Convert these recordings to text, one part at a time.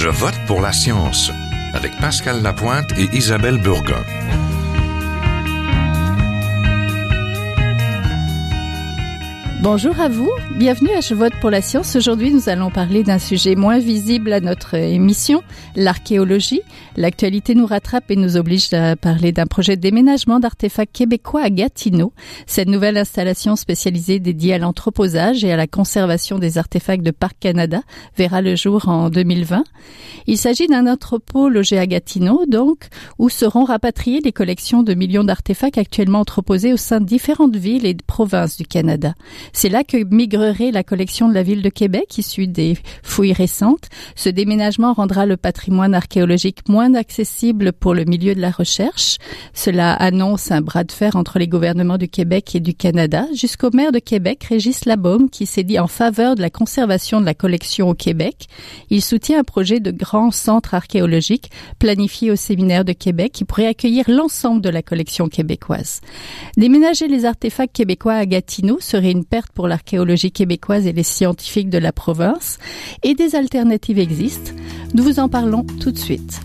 Je vote pour la science avec Pascal Lapointe et Isabelle Burgon. Bonjour à vous, bienvenue à Je vote pour la science. Aujourd'hui, nous allons parler d'un sujet moins visible à notre émission, l'archéologie. L'actualité nous rattrape et nous oblige à parler d'un projet de déménagement d'artefacts québécois à Gatineau. Cette nouvelle installation spécialisée dédiée à l'anthroposage et à la conservation des artefacts de Parc Canada verra le jour en 2020. Il s'agit d'un entrepôt logé à Gatineau, donc, où seront rapatriées les collections de millions d'artefacts actuellement entreposés au sein de différentes villes et provinces du Canada. C'est là que migrerait la collection de la ville de Québec, issue des fouilles récentes. Ce déménagement rendra le patrimoine archéologique moins accessible pour le milieu de la recherche. Cela annonce un bras de fer entre les gouvernements du Québec et du Canada, jusqu'au maire de Québec, Régis Labaume, qui s'est dit en faveur de la conservation de la collection au Québec. Il soutient un projet de grand centre archéologique planifié au séminaire de Québec qui pourrait accueillir l'ensemble de la collection québécoise. Déménager les artefacts québécois à Gatineau serait une perte pour l'archéologie québécoise et les scientifiques de la province, et des alternatives existent. Nous vous en parlons tout de suite.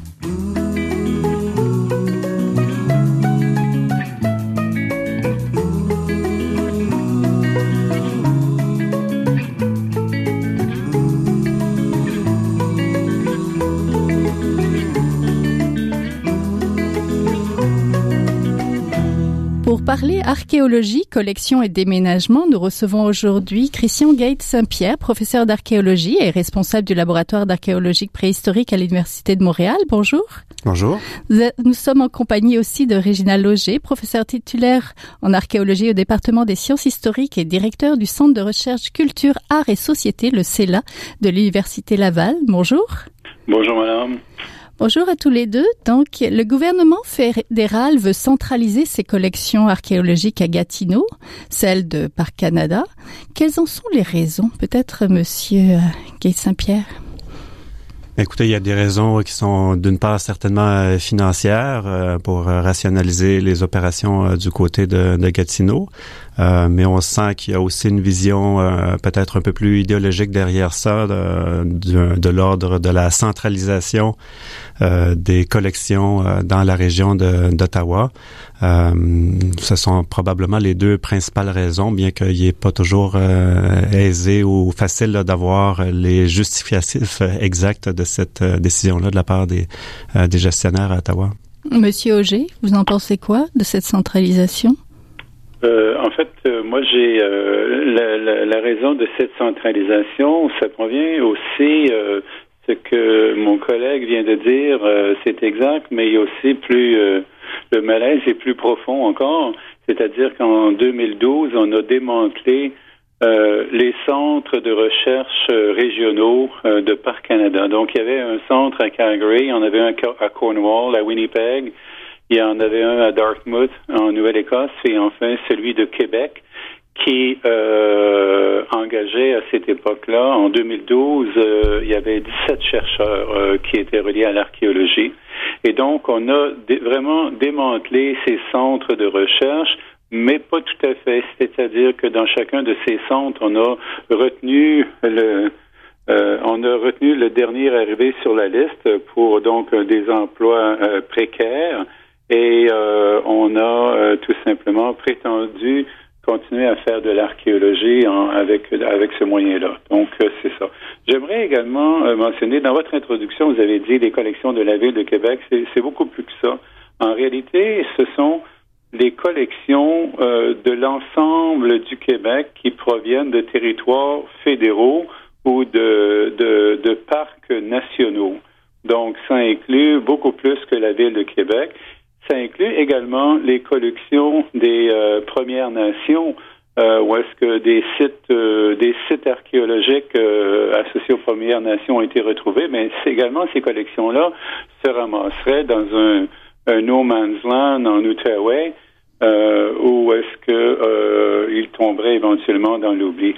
Pour parler archéologie, collection et déménagement, nous recevons aujourd'hui Christian Gates Saint-Pierre, professeur d'archéologie et responsable du laboratoire d'archéologie préhistorique à l'Université de Montréal. Bonjour. Bonjour. Nous sommes en compagnie aussi de Régina Loger, professeur titulaire en archéologie au département des sciences historiques et directeur du Centre de recherche culture, art et société, le CELA, de l'Université Laval. Bonjour. Bonjour madame. Bonjour à tous les deux. Donc, le gouvernement fédéral veut centraliser ses collections archéologiques à Gatineau, celles de Parc Canada. Quelles en sont les raisons Peut-être Monsieur Gay Saint-Pierre? Écoutez, il y a des raisons qui sont d'une part certainement financières pour rationaliser les opérations du côté de, Gatineau. Euh, mais on sent qu'il y a aussi une vision euh, peut-être un peu plus idéologique derrière ça, de, l'ordre de la centralisation euh, des collections dans la région d'Ottawa. ce sont probablement les deux principales raisons, bien qu'il n'est pas toujours aisé ou facile d'avoir les justificatifs exacts de cette décision-là de la part des, des gestionnaires à Ottawa. Monsieur Auger, vous en pensez quoi de cette centralisation? Euh, en fait, euh, moi, j'ai euh, la, la, la, raison de cette centralisation, ça provient aussi ce que mon collègue vient de dire, c'est exact, mais il y a aussi plus le malaise est plus profond encore, c'est-à-dire qu'en 2012, on a démantelé les centres de recherche régionaux de Parc Canada. Donc, il y avait un centre à Calgary, on avait un à Cornwall, à Winnipeg, il y en avait un à Dartmouth, en Nouvelle-Écosse, et enfin celui de Québec, qui euh, engageait à cette époque-là, en 2012, euh, il y avait 17 chercheurs euh, qui étaient reliés à l'archéologie. Et donc, on a vraiment démantelé ces centres de recherche, mais pas tout à fait. C'est-à-dire que dans chacun de ces centres, on a retenu le, euh, on a retenu le dernier arrivé sur la liste pour donc des emplois euh, précaires et euh, on a tout simplement prétendu continuer à faire de l'archéologie avec avec ce moyen-là. Donc euh, c'est ça. J'aimerais également mentionner dans votre introduction, vous avez dit les collections de la ville de Québec, c'est beaucoup plus que ça. En réalité, ce sont les collections de l'ensemble du Québec qui proviennent de territoires fédéraux ou de, de, de parcs nationaux. Donc, ça inclut beaucoup plus que la ville de Québec. Ça inclut également les collections des euh, Premières Nations, euh, où est-ce que des sites, euh, des sites archéologiques associés aux Premières Nations ont été retrouvés, mais également ces collections-là se ramasseraient dans un, no man's land en Outaouais, où est-ce que ils tomberaient éventuellement dans l'oubli.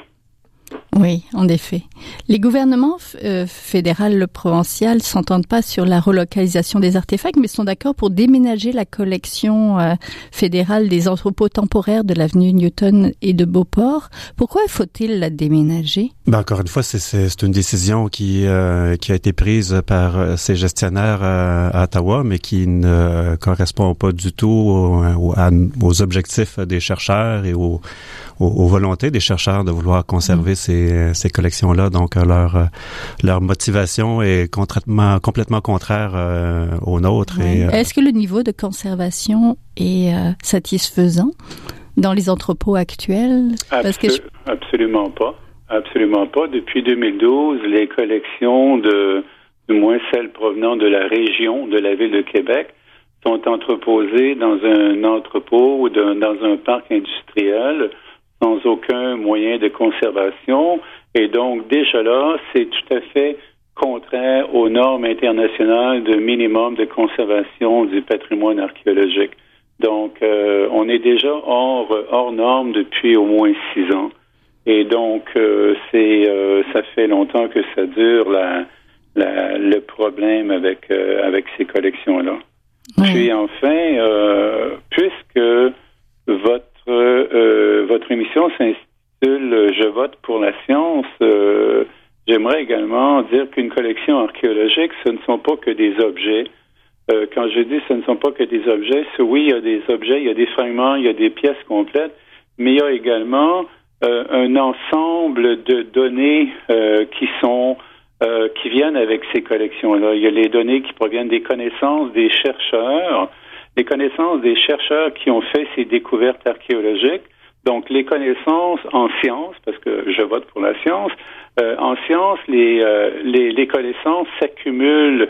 Oui, en effet. Les gouvernements euh, fédéral et provincial s'entendent pas sur la relocalisation des artefacts, mais sont d'accord pour déménager la collection euh, fédérale des entrepôts temporaires de l'avenue Newton et de Beauport. Pourquoi faut-il la déménager? Ben Encore une fois, c'est une décision qui, euh, qui a été prise par ces gestionnaires à Ottawa, mais qui ne correspond pas du tout aux, aux objectifs des chercheurs et aux, aux, volontés des chercheurs de vouloir conserver mm. ces, ces collections-là. Donc, euh, leur, euh, leur motivation est complètement, complètement contraire euh, aux nôtres. Est-ce que le niveau de conservation est satisfaisant dans les entrepôts actuels? Parce que Absolument pas. Absolument pas. Depuis 2012, les collections de, du moins celles provenant de la région de la ville de Québec, sont entreposées dans un entrepôt ou dans un parc industriel sans aucun moyen de conservation. Et donc, déjà là, c'est tout à fait contraire aux normes internationales de minimum de conservation du patrimoine archéologique. Donc, euh, on est déjà hors, hors norme depuis au moins six ans. Et donc, euh, c'est, euh, ça fait longtemps que ça dure la, la, le problème avec, avec ces collections-là. Puis enfin, puisque votre euh, euh, votre s'intitule Je vote pour la science. Euh, j'aimerais également dire qu'une collection archéologique, ce ne sont pas que des objets. quand je dis ce ne sont pas que des objets, oui, il y a des objets, il y a des fragments, il y a des pièces complètes, mais il y a également un ensemble de données qui sont qui viennent avec ces collections-là. Il y a les données qui proviennent des connaissances des chercheurs, les connaissances des chercheurs qui ont fait ces découvertes archéologiques. Donc, les connaissances en sciences, parce que je vote pour la science, euh, en sciences, les, euh, les, les, connaissances s'accumulent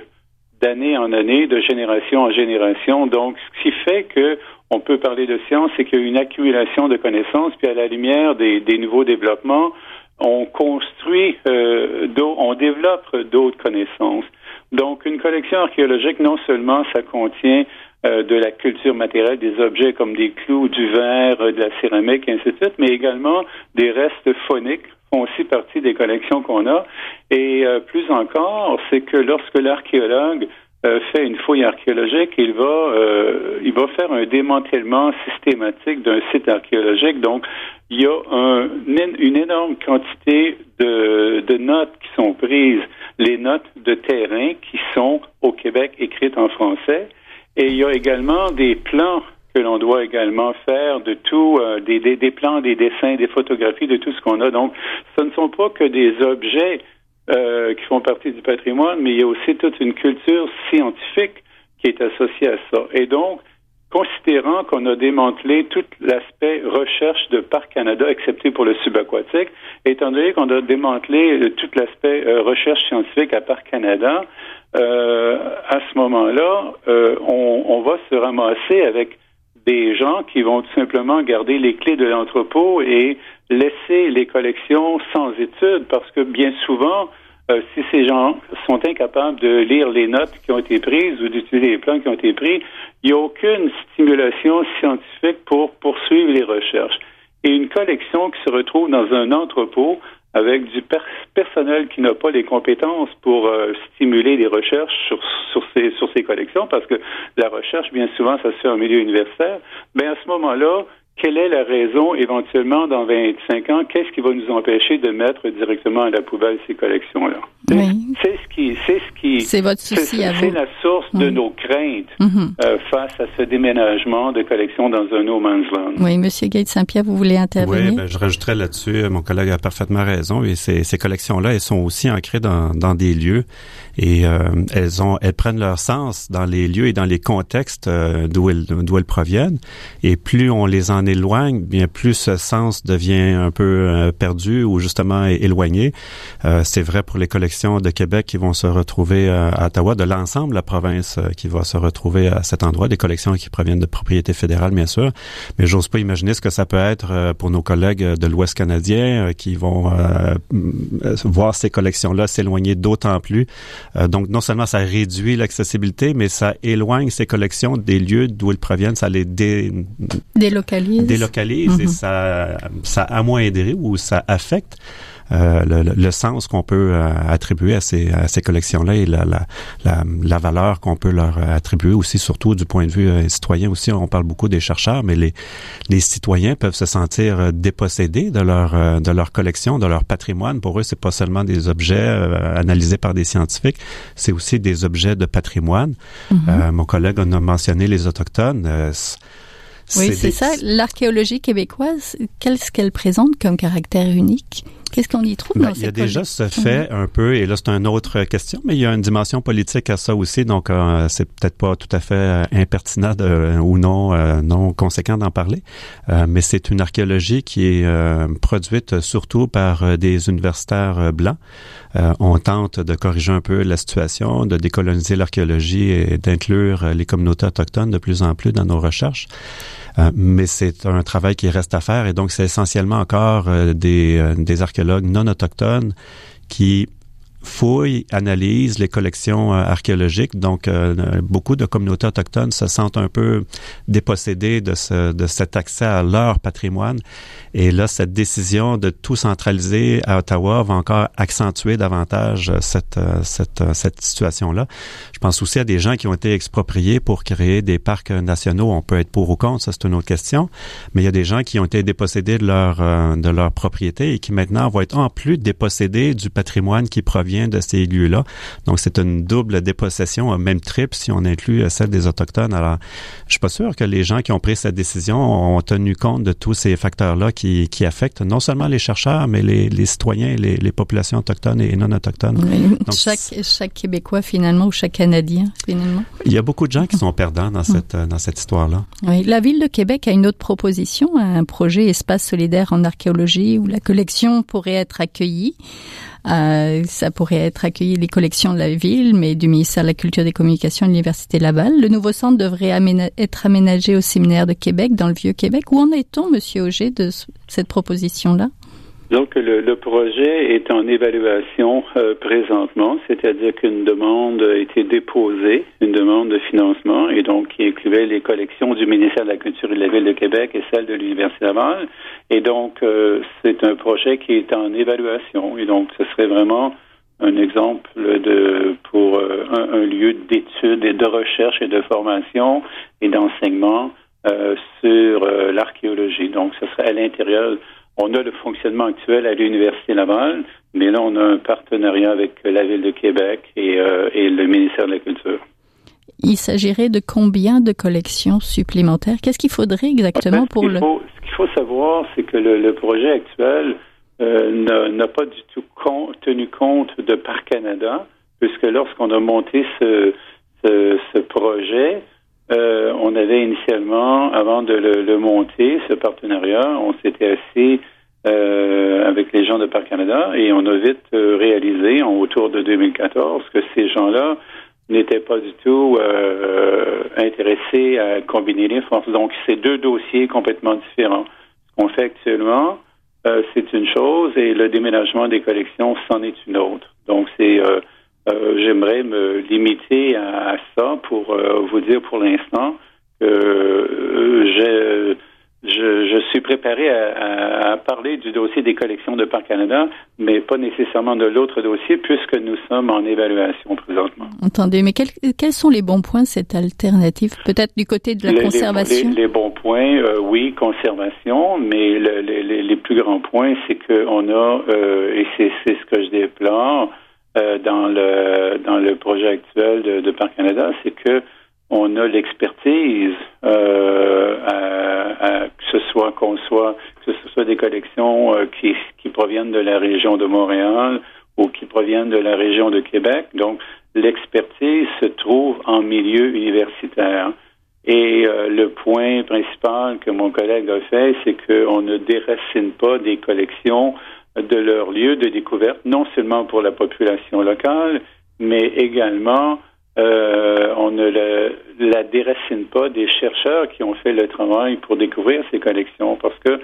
d'année en année, de génération en génération. Donc, ce qui fait que on peut parler de science, c'est qu'il y a une accumulation de connaissances, puis à la lumière des, des nouveaux développements, on construit, euh, on développe d'autres connaissances. Donc, une collection archéologique, non seulement ça contient de la culture matérielle des objets comme des clous, du verre, euh, de la céramique, et ainsi de suite, mais également des restes phoniques font aussi partie des collections qu'on a. Et euh, plus encore, c'est que lorsque l'archéologue fait une fouille archéologique, il va, il va faire un démantèlement systématique d'un site archéologique. Donc, il y a un, une énorme quantité de, de notes qui sont prises, les notes de terrain qui sont au Québec écrites en français et il y a également des plans que l'on doit également faire de tout, euh, des, des, des, plans, des dessins, des photographies, de tout ce qu'on a. Donc, ce ne sont pas que des objets euh, qui font partie du patrimoine, mais il y a aussi toute une culture scientifique qui est associée à ça. Et donc, considérant qu'on a démantelé tout l'aspect recherche de Parc Canada, excepté pour le subaquatique, étant donné qu'on a démantelé euh, tout l'aspect euh, recherche scientifique à Parc Canada, euh, à ce moment-là, euh, on, on, va se ramasser avec des gens qui vont tout simplement garder les clés de l'entrepôt et laisser les collections sans études parce que bien souvent, euh, si ces gens sont incapables de lire les notes qui ont été prises ou d'utiliser les plans qui ont été pris, il n'y a aucune stimulation scientifique pour poursuivre les recherches. Et une collection qui se retrouve dans un entrepôt avec du personnel qui n'a pas les compétences pour euh, stimuler les recherches sur, ces, sur ces collections, parce que la recherche, bien souvent, ça se fait en milieu universitaire, bien à ce moment-là, quelle est la raison éventuellement dans 25 ans? Qu'est-ce qui va nous empêcher de mettre directement à la poubelle ces collections-là? Oui. C'est ce qui, c'est ce qui, c'est votre souci à C'est la source de nos craintes mhm. euh, face à ce déménagement de collections dans un no man's land. Oui, Monsieur Gates Saint-Pierre, vous voulez intervenir? Oui, ben, je rajouterais là-dessus. Euh, mon collègue a parfaitement raison. Et ces, ces collections-là, elles sont aussi ancrées dans, dans des lieux et euh, elles ont, elles prennent leur sens dans les lieux et dans les contextes euh, d'où elles, d'où elles proviennent. Et plus on les en éloigne, bien plus ce sens devient un peu perdu ou justement éloigné. c'est vrai pour les collections de Québec qui vont se retrouver euh, à Ottawa, de l'ensemble de la province euh, qui va se retrouver à cet endroit, des collections qui proviennent de propriété fédérale, bien sûr. Mais j'ose pas imaginer ce que ça peut être euh, pour nos collègues de l'Ouest canadien qui vont voir ces collections-là s'éloigner d'autant plus. donc, non seulement ça réduit l'accessibilité, mais ça éloigne ces collections des lieux d'où elles proviennent, ça les délocalise. Délocalise et mm-hmm. ça, ça amoindrit ou ça affecte le, sens qu'on peut attribuer à ces, à ces collections-là et la, la, la, la valeur qu'on peut leur attribuer aussi, surtout du point de vue citoyen aussi. On parle beaucoup des chercheurs, mais les, les citoyens peuvent se sentir dépossédés de leur, de leur collection, de leur patrimoine. Pour eux, c'est pas seulement des objets analysés par des scientifiques, c'est aussi des objets de patrimoine. Mm-hmm. mon collègue a mentionné les autochtones. Oui, c'est ça. L'archéologie québécoise, qu'est-ce qu'elle présente comme caractère unique? Qu'est-ce qu'on y trouve ben, Il y a déjà ce fait un peu, et là c'est une autre question, mais il y a une dimension politique à ça aussi, donc euh, c'est peut-être pas tout à fait euh, impertinent de, ou non euh, non conséquent d'en parler, mais c'est une archéologie qui est produite surtout par des universitaires blancs. On tente de corriger un peu la situation, de décoloniser l'archéologie et d'inclure les communautés autochtones de plus en plus dans nos recherches. Euh, mais c'est un travail qui reste à faire et donc c'est essentiellement encore euh, euh, des archéologues non autochtones qui fouillent, analysent les collections archéologiques. Donc, beaucoup de communautés autochtones se sentent un peu dépossédées de, ce, de cet accès à leur patrimoine et là, cette décision de tout centraliser à Ottawa va encore accentuer davantage euh, cette, euh, cette, euh, cette situation-là. Je pense aussi à des gens qui ont été expropriés pour créer des parcs nationaux. On peut être pour ou contre, ça c'est une autre question. Mais il y a des gens qui ont été dépossédés de leur, de leur propriété et qui maintenant vont être en plus dépossédés du patrimoine qui provient de ces lieux-là. Donc c'est une double dépossession, même triple si on inclut celle des Autochtones. Alors, je suis pas sûr que les gens qui ont pris cette décision ont tenu compte de tous ces facteurs-là qui qui, qui affecte non seulement les chercheurs, mais les, les citoyens, les, les, populations autochtones et non autochtones. Donc, chaque, chaque Québécois finalement ou chaque Canadien finalement. Il y a beaucoup de gens qui sont perdants dans cette, dans cette histoire-là. Oui, la ville de Québec a une autre proposition, un projet espace solidaire en archéologie où la collection pourrait être accueillie. Euh, ça pourrait être accueilli les collections de la ville, mais du ministère de la Culture des Communications de l'Université Laval. Le nouveau centre devrait être aménagé au séminaire de Québec, dans le Vieux-Québec. Où en est-on, Monsieur Auger, de cette proposition-là? Donc, le, projet est en évaluation euh, présentement, c'est-à-dire qu'une demande a été déposée, une demande de financement, et donc qui incluait les collections du ministère de la Culture et de la Ville de Québec et celles de l'Université Laval. Et donc, euh, c'est un projet qui est en évaluation, et donc ce serait vraiment un exemple de pour euh, un, un, lieu d'études et de recherche et de formation et d'enseignement sur l'archéologie. Donc, ce serait à l'intérieur on a le fonctionnement actuel à l'Université Laval, mais là, on a un partenariat avec la Ville de Québec et, euh, le ministère de la Culture. Il s'agirait de combien de collections supplémentaires? Qu'est-ce qu'il faudrait exactement pour le... ce qu'il faut savoir, c'est que le, projet actuel euh, n'a pas du tout tenu compte de Parc Canada, puisque lorsqu'on a monté ce, ce projet, euh, on avait initialement, avant de le, monter, ce partenariat, on s'était assis euh, avec les gens de Parc Canada et on a vite euh, réalisé, en, autour de 2014, que ces gens-là n'étaient pas du tout intéressés à combiner les forces. Donc, c'est deux dossiers complètement différents. Ce qu'on fait actuellement, c'est une chose et le déménagement des collections, c'en est une autre. Donc, c'est euh, j'aimerais me limiter à, ça pour euh, vous dire pour l'instant que euh, je, je, suis préparé à, parler du dossier des collections de Parc Canada, mais pas nécessairement de l'autre dossier puisque nous sommes en évaluation présentement. Entendu. Mais quels, quels sont les bons points de cette alternative? Peut-être du côté de la conservation? les, bons points, oui, conservation, mais le, les plus grands points, c'est qu'on a, et c'est ce que je déplore, euh, dans le dans le projet actuel de, Parc Canada, c'est que on a l'expertise, euh, que ce soit qu'on soit que ce soit des collections euh, qui, qui proviennent de la région de Montréal ou qui proviennent de la région de Québec. Donc, l'expertise se trouve en milieu universitaire. Et le point principal que mon collègue a fait, c'est qu'on ne déracine pas des collections de leur lieu de découverte, non seulement pour la population locale, mais également euh, on ne la, déracine pas des chercheurs qui ont fait le travail pour découvrir ces collections, parce que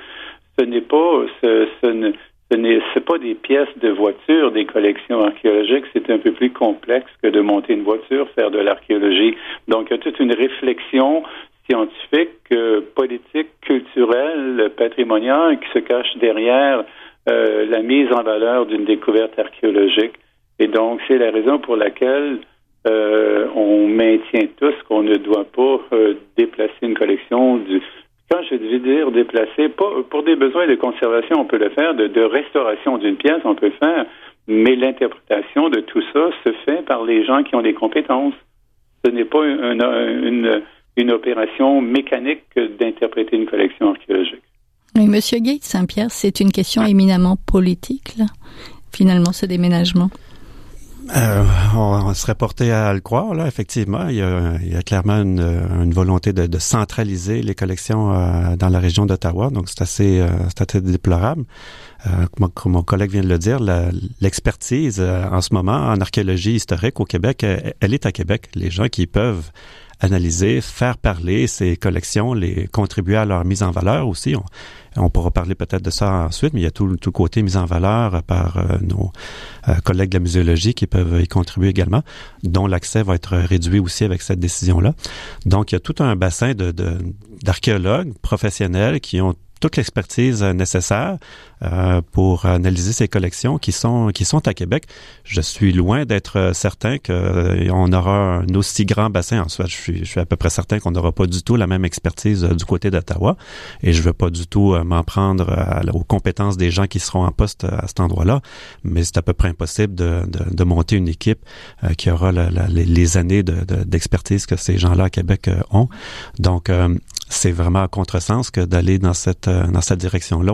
ce n'est pas ce, ce, ce pas des pièces de voiture, des collections archéologiques, c'est un peu plus complexe que de monter une voiture, faire de l'archéologie. Donc, il y a toute une réflexion scientifique, euh, politique, culturelle, patrimoniale qui se cache derrière la mise en valeur d'une découverte archéologique. Et donc, c'est la raison pour laquelle on maintient tous qu'on ne doit pas déplacer une collection du, quand je veux dire déplacer, pour des besoins de conservation, on peut le faire, de, restauration d'une pièce, on peut le faire, mais l'interprétation de tout ça se fait par les gens qui ont des compétences. Ce n'est pas une, une, opération mécanique d'interpréter une collection archéologique. Monsieur Gates Saint-Pierre, c'est une question éminemment politique, là, finalement, ce déménagement. Euh, on, serait porté à le croire, là, effectivement. Il y a, il y a clairement une, une volonté de, de, centraliser les collections euh, dans la région d'Ottawa, donc c'est assez, euh, assez déplorable. Euh, comme, mon collègue vient de le dire, l'expertise en ce moment en archéologie historique au Québec, elle, est à Québec. Les gens qui peuvent analyser, faire parler ces collections, les contribuer à leur mise en valeur aussi. On pourra parler peut-être de ça ensuite, mais il y a tout, tout côté mise en valeur par euh, nos euh, collègues de la muséologie qui peuvent y contribuer également, dont l'accès va être réduit aussi avec cette décision-là. Donc, il y a tout un bassin d'archéologues professionnels qui ont toute l'expertise nécessaire euh, pour analyser ces collections qui sont qui sont à Québec. Je suis loin d'être certain qu'on euh, aura un aussi grand bassin. En soi, je suis, je suis à peu près certain qu'on n'aura pas du tout la même expertise euh, du côté d'Ottawa. Et je veux pas du tout m'en prendre aux compétences des gens qui seront en poste à cet endroit-là. Mais c'est à peu près impossible de, de, de monter une équipe qui aura les, années d'expertise que ces gens-là à Québec ont. Donc, c'est vraiment à contresens que d'aller dans cette dans cette direction-là.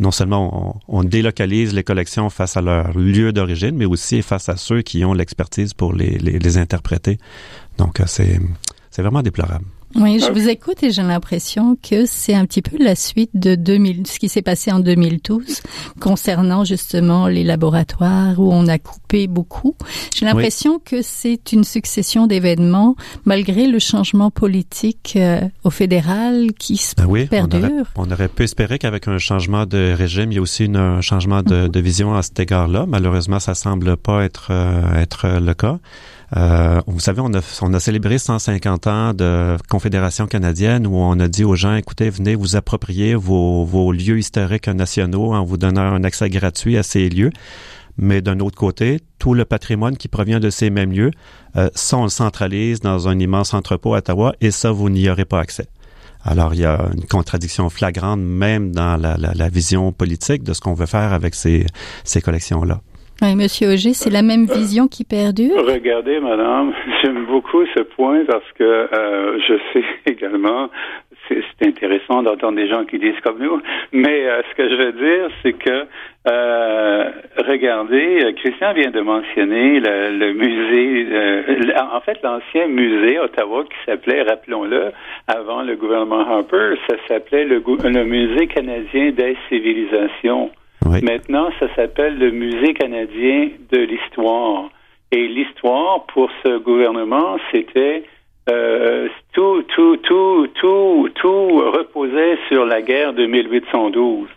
non seulement on, délocalise les collections face à leur lieu d'origine, mais aussi face à ceux qui ont l'expertise pour les, les interpréter. Donc, euh, c'est vraiment déplorable. Oui, je vous écoute et j'ai l'impression que c'est un petit peu la suite de 2000, ce qui s'est passé en 2012 concernant justement les laboratoires où on a coupé beaucoup. J'ai l'impression que c'est une succession d'événements malgré le changement politique euh, au fédéral qui se ben oui, perdure. On aurait, pu espérer qu'avec un changement de régime, il y a aussi un changement de, de vision à cet égard-là. Malheureusement, ça semble pas être euh, être le cas. Euh, vous savez, on a, on a célébré 150 ans de Confédération canadienne où on a dit aux gens, écoutez, venez vous approprier vos, lieux historiques nationaux en vous donnant un accès gratuit à ces lieux. Mais d'un autre côté, tout le patrimoine qui provient de ces mêmes lieux, euh, ça, on le centralise dans un immense entrepôt à Ottawa et ça, vous n'y aurez pas accès. Alors, il y a une contradiction flagrante même dans la, vision politique de ce qu'on veut faire avec ces, ces collections-là. Monsieur Auger, c'est la même vision qui perdure? Regardez, Madame, j'aime beaucoup ce point parce que euh, je sais également, c'est intéressant d'entendre des gens qui disent comme nous, mais euh, ce que je veux dire, c'est que euh, regardez, Christian vient de mentionner le, musée, en fait l'ancien musée Ottawa qui s'appelait, rappelons-le, avant le gouvernement Harper, ça s'appelait le, le musée canadien des civilisations. Maintenant, ça s'appelle le Musée canadien de l'histoire. Et l'histoire, pour ce gouvernement, c'était euh, tout, tout, tout, tout, tout reposait sur la guerre de 1812.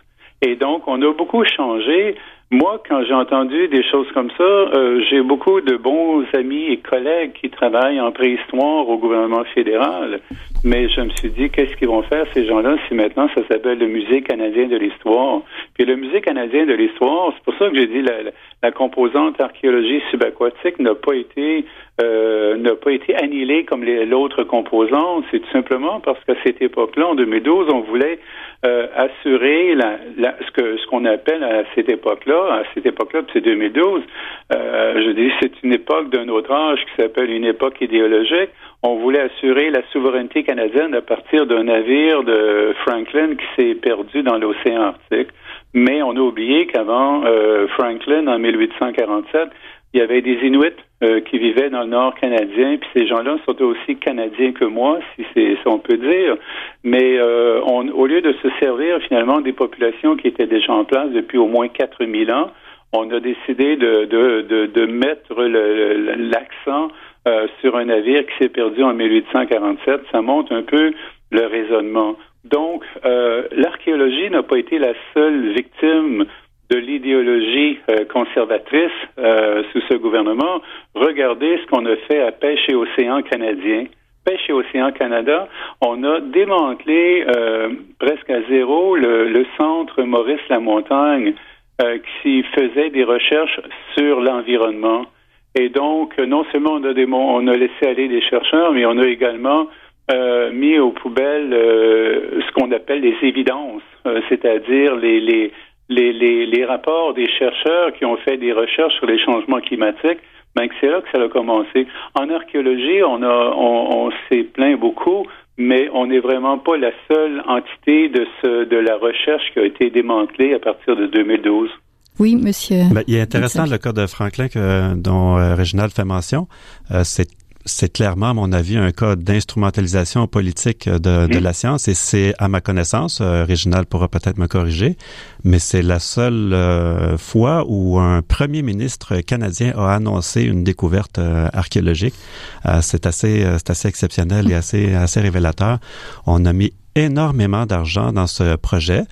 Et donc, on a beaucoup changé. Moi, quand j'ai entendu des choses comme ça, euh, j'ai beaucoup de bons amis et collègues qui travaillent en préhistoire au gouvernement fédéral. Mais je me suis dit, qu'est-ce qu'ils vont faire ces gens-là si maintenant ça s'appelle le Musée canadien de l'histoire? Puis le Musée canadien de l'histoire, c'est pour ça que j'ai dit la, la, composante archéologie subaquatique n'a pas été euh, n'a pas été annihilée comme l'autre composante. C'est tout simplement parce qu'à cette époque-là, en 2012, on voulait euh, assurer la, la, ce que ce qu'on appelle à cette époque-là, à cette époque-là, c'est 2012. Euh, je dis, c'est une époque d'un autre âge qui s'appelle une époque idéologique on voulait assurer la souveraineté canadienne à partir d'un navire de Franklin qui s'est perdu dans l'océan Arctique. Mais on a oublié qu'avant euh, Franklin, en 1847, il y avait des Inuits euh, qui vivaient dans le nord canadien, puis ces gens-là sont aussi canadiens que moi, si, c'est, si on peut dire. Mais euh, on, au lieu de se servir finalement des populations qui étaient déjà en place depuis au moins 4000 ans, on a décidé de, de, de, de mettre l'accent euh, sur un navire qui s'est perdu en 1847. Ça montre un peu le raisonnement. Donc, euh, l'archéologie n'a pas été la seule victime de l'idéologie euh, conservatrice sous ce gouvernement. Regardez ce qu'on a fait à Pêche et Océan canadien. Pêche et Océan Canada, on a démantelé euh, presque à zéro le, centre Maurice Lamontagne euh, qui faisait des recherches sur l'environnement. Et donc, non seulement on a, on a laissé aller des chercheurs, mais on a également euh, mis aux poubelles euh, ce qu'on appelle les évidences, euh, c'est-à-dire les, les, les, les, rapports des chercheurs qui ont fait des recherches sur les changements climatiques. Ben, c'est là que ça a commencé. En archéologie, on, a, on, on s'est plaint beaucoup, mais on n'est vraiment pas la seule entité de, ce, de la recherche qui a été démantelée à partir de 2012. Oui, monsieur. Ben, il est intéressant le cas de Franklin que, dont euh, Réginald fait mention. Euh, c'est c'est clairement, à mon avis, un cas d'instrumentalisation politique de, de, la science et c'est, à ma connaissance, euh, Réginald pourra peut-être me corriger, mais c'est la seule euh, fois où un premier ministre canadien a annoncé une découverte euh, archéologique. c'est assez, c'est assez exceptionnel et assez, assez révélateur. On a mis énormément d'argent dans ce projet.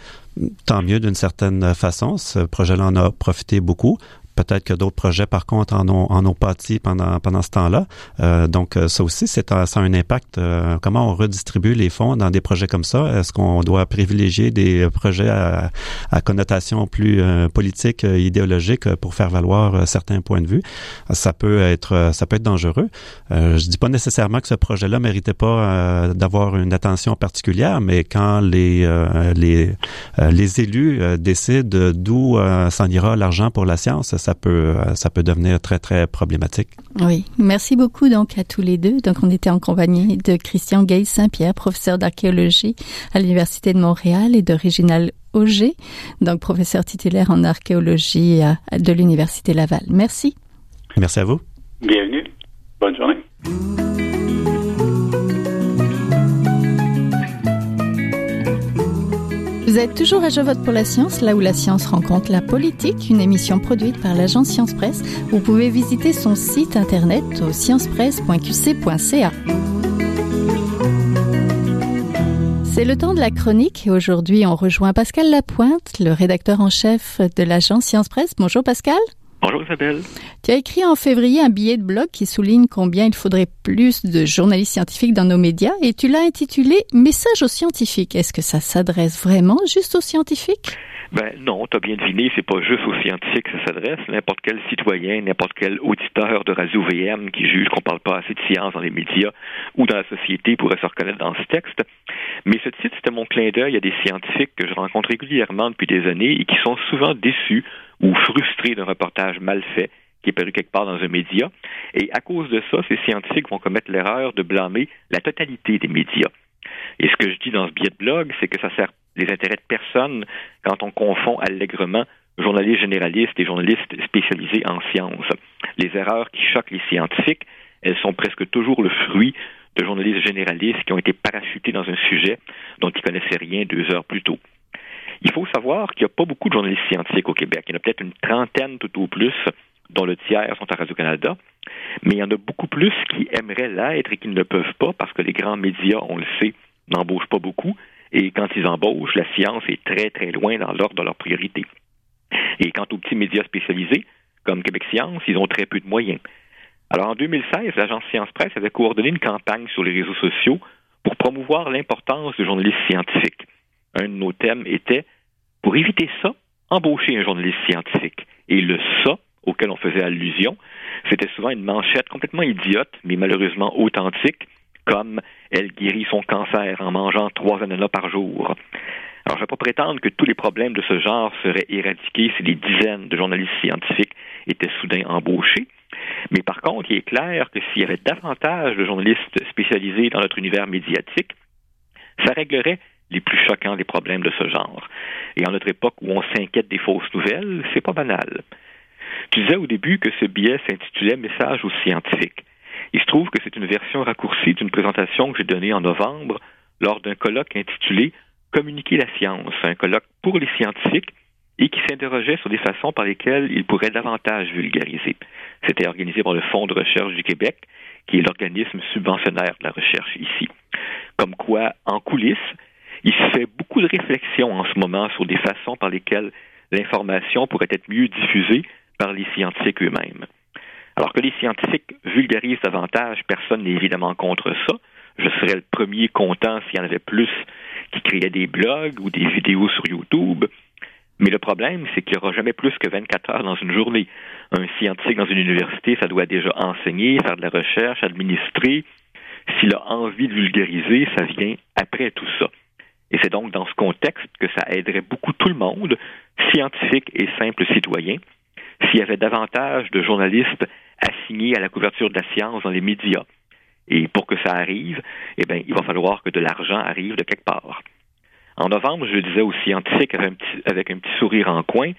Tant mieux d'une certaine façon. Ce projet-là en a profité beaucoup. Peut-être que d'autres projets, par contre, en ont, en ont pâti pendant, pendant ce temps-là. Euh, donc, euh, ça aussi, c'est ça a un impact. Euh, comment on redistribue les fonds dans des projets comme ça? Est-ce qu'on doit privilégier des projets à, à connotation plus euh, politique, idéologique pour faire valoir certains points de vue? Ça peut être, ça peut être dangereux. je dis pas nécessairement que ce projet-là méritait pas d'avoir une attention particulière, mais quand les, les, les élus décident d'où s'en ira l'argent pour la science, ça peut, euh, ça peut devenir très, très problématique. Oui. Merci beaucoup donc à tous les deux. Donc, on était en compagnie de Christian Gay Saint-Pierre, professeur d'archéologie à l'Université de Montréal et de Réginal Auger, donc professeur titulaire en archéologie de l'Université Laval. Merci. Merci à vous. Bienvenue. Bonne journée. Vous êtes toujours à Je vote pour la science, là où la science rencontre la politique, une émission produite par l'agence Science Presse. Vous pouvez visiter son site internet au sciencepresse.qc.ca. C'est le temps de la chronique et aujourd'hui on rejoint Pascal Lapointe, le rédacteur en chef de l'agence Science Presse. Bonjour Pascal. Bonjour Isabelle. Tu as écrit en février un billet de blog qui souligne combien il faudrait plus de journalistes scientifiques dans nos médias et tu l'as intitulé Message aux scientifiques. Est-ce que ça s'adresse vraiment juste aux scientifiques? Ben non, t'as bien deviné, c'est pas juste aux scientifiques que ça s'adresse. N'importe quel citoyen, n'importe quel auditeur de radio VM qui juge qu'on parle pas assez de science dans les médias ou dans la société pourrait se reconnaître dans ce texte. Mais ce titre, c'était mon clin d'œil à des scientifiques que je rencontre régulièrement depuis des années et qui sont souvent déçus ou frustrés d'un reportage mal fait qui est paru quelque part dans un média. Et à cause de ça, ces scientifiques vont commettre l'erreur de blâmer la totalité des médias. Et ce que je dis dans ce billet de blog, c'est que ça sert les intérêts de personne quand on confond allègrement journalistes généralistes et journalistes spécialisés en sciences. Les erreurs qui choquent les scientifiques, elles sont presque toujours le fruit de journalistes généralistes qui ont été parachutés dans un sujet dont ils connaissaient rien deux heures plus tôt. Il faut savoir qu'il n'y a pas beaucoup de journalistes scientifiques au Québec. Il y en a peut-être une trentaine tout au plus, dont le tiers sont à Radio-Canada. Mais il y en a beaucoup plus qui aimeraient l'être et qui ne le peuvent pas parce que les grands médias, on le sait, n'embauchent pas beaucoup. Et quand ils embauchent, la science est très, très loin dans l'ordre de leurs priorités. Et quant aux petits médias spécialisés, comme Québec Science, ils ont très peu de moyens. Alors en 2016, l'agence Science Presse avait coordonné une campagne sur les réseaux sociaux pour promouvoir l'importance du journaliste scientifique un de nos thèmes était, pour éviter ça, embaucher un journaliste scientifique. Et le ça auquel on faisait allusion, c'était souvent une manchette complètement idiote, mais malheureusement authentique, comme elle guérit son cancer en mangeant trois ananas par jour. Alors, je ne vais pas prétendre que tous les problèmes de ce genre seraient éradiqués si des dizaines de journalistes scientifiques étaient soudain embauchés. Mais par contre, il est clair que s'il y avait davantage de journalistes spécialisés dans notre univers médiatique, ça réglerait les plus choquants des problèmes de ce genre. Et en notre époque où on s'inquiète des fausses nouvelles, c'est pas banal. Tu disais au début que ce billet s'intitulait Message aux scientifiques. Il se trouve que c'est une version raccourcie d'une présentation que j'ai donnée en novembre lors d'un colloque intitulé Communiquer la science, un colloque pour les scientifiques et qui s'interrogeait sur des façons par lesquelles ils pourraient davantage vulgariser. C'était organisé par le Fonds de recherche du Québec, qui est l'organisme subventionnaire de la recherche ici. Comme quoi, en coulisses, il se fait beaucoup de réflexions en ce moment sur des façons par lesquelles l'information pourrait être mieux diffusée par les scientifiques eux-mêmes. Alors que les scientifiques vulgarisent davantage, personne n'est évidemment contre ça. Je serais le premier content s'il y en avait plus qui créaient des blogs ou des vidéos sur YouTube. Mais le problème, c'est qu'il n'y aura jamais plus que 24 heures dans une journée. Un scientifique dans une université, ça doit déjà enseigner, faire de la recherche, administrer. S'il a envie de vulgariser, ça vient après tout ça. Et c'est donc dans ce contexte que ça aiderait beaucoup tout le monde, scientifiques et simples citoyens, s'il y avait davantage de journalistes assignés à la couverture de la science dans les médias. Et pour que ça arrive, eh bien, il va falloir que de l'argent arrive de quelque part. En novembre, je disais aux scientifiques avec un, petit, avec un petit sourire en coin,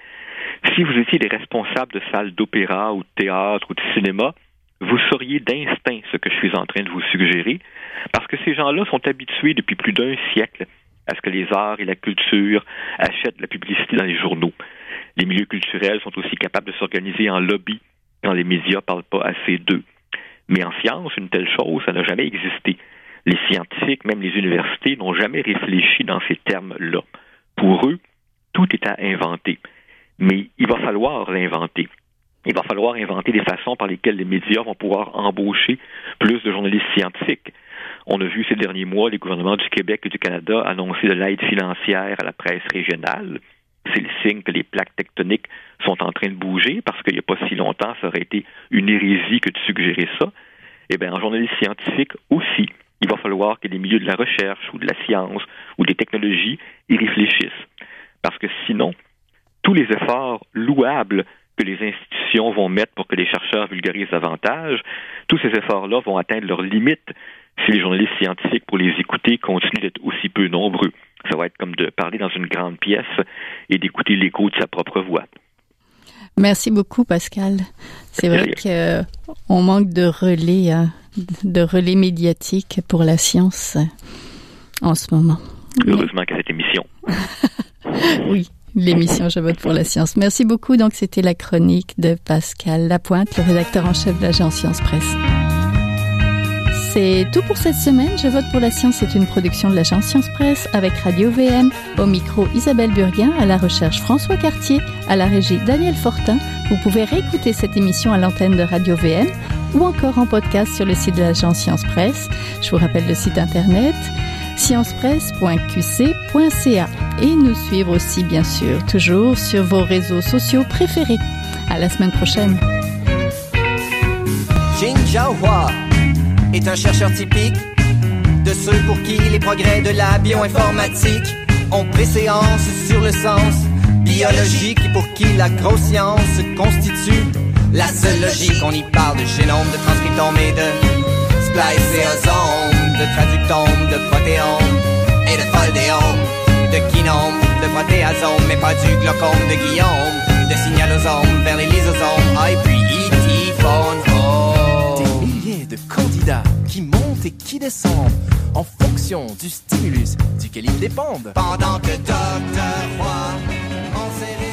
si vous étiez des responsables de salles d'opéra ou de théâtre ou de cinéma, vous sauriez d'instinct ce que je suis en train de vous suggérer, parce que ces gens-là sont habitués depuis plus d'un siècle à ce que les arts et la culture achètent la publicité dans les journaux. Les milieux culturels sont aussi capables de s'organiser en lobby quand les médias ne parlent pas assez d'eux. Mais en science, une telle chose, ça n'a jamais existé. Les scientifiques, même les universités, n'ont jamais réfléchi dans ces termes-là. Pour eux, tout est à inventer. Mais il va falloir l'inventer. Il va falloir inventer des façons par lesquelles les médias vont pouvoir embaucher plus de journalistes scientifiques. On a vu ces derniers mois les gouvernements du Québec et du Canada annoncer de l'aide financière à la presse régionale. C'est le signe que les plaques tectoniques sont en train de bouger parce qu'il n'y a pas si longtemps, ça aurait été une hérésie que de suggérer ça. Eh bien, en journalisme scientifique aussi, il va falloir que les milieux de la recherche ou de la science ou des technologies y réfléchissent. Parce que sinon, tous les efforts louables que les institutions vont mettre pour que les chercheurs vulgarisent davantage, tous ces efforts-là vont atteindre leurs limites si les journalistes scientifiques, pour les écouter, continuent d'être aussi peu nombreux. Ça va être comme de parler dans une grande pièce et d'écouter l'écho de sa propre voix. Merci beaucoup, Pascal. C'est vrai qu'on manque de relais, hein, de relais médiatiques pour la science en ce moment. Heureusement qu'à cette émission. oui, l'émission Je vote pour la science. Merci beaucoup. Donc, c'était la chronique de Pascal Lapointe, le rédacteur en chef de l'agence Science Presse. C'est tout pour cette semaine. Je vote pour la science c'est une production de l'agence Science Presse avec Radio VM. Au micro Isabelle Burguin, à la recherche François Cartier, à la régie Daniel Fortin. Vous pouvez réécouter cette émission à l'antenne de Radio VM ou encore en podcast sur le site de l'agence Science Presse. Je vous rappelle le site internet sciencepresse.qc.ca et nous suivre aussi bien sûr toujours sur vos réseaux sociaux préférés. À la semaine prochaine est un chercheur typique de ceux pour qui les progrès de la bioinformatique ont préséance sur le sens biologique et pour qui la grosse science constitue la seule logique. On y parle de génome, de transcriptome et de spliceosome, de traductome, de protéome et de foldéome, de kinome, de protéasome, mais pas du glaucome de Guillaume, de signalosome vers les lysosomes, ah, et puis de candidats qui montent et qui descendent en fonction du stimulus duquel ils dépendent. Pendant que Docteur Roy, on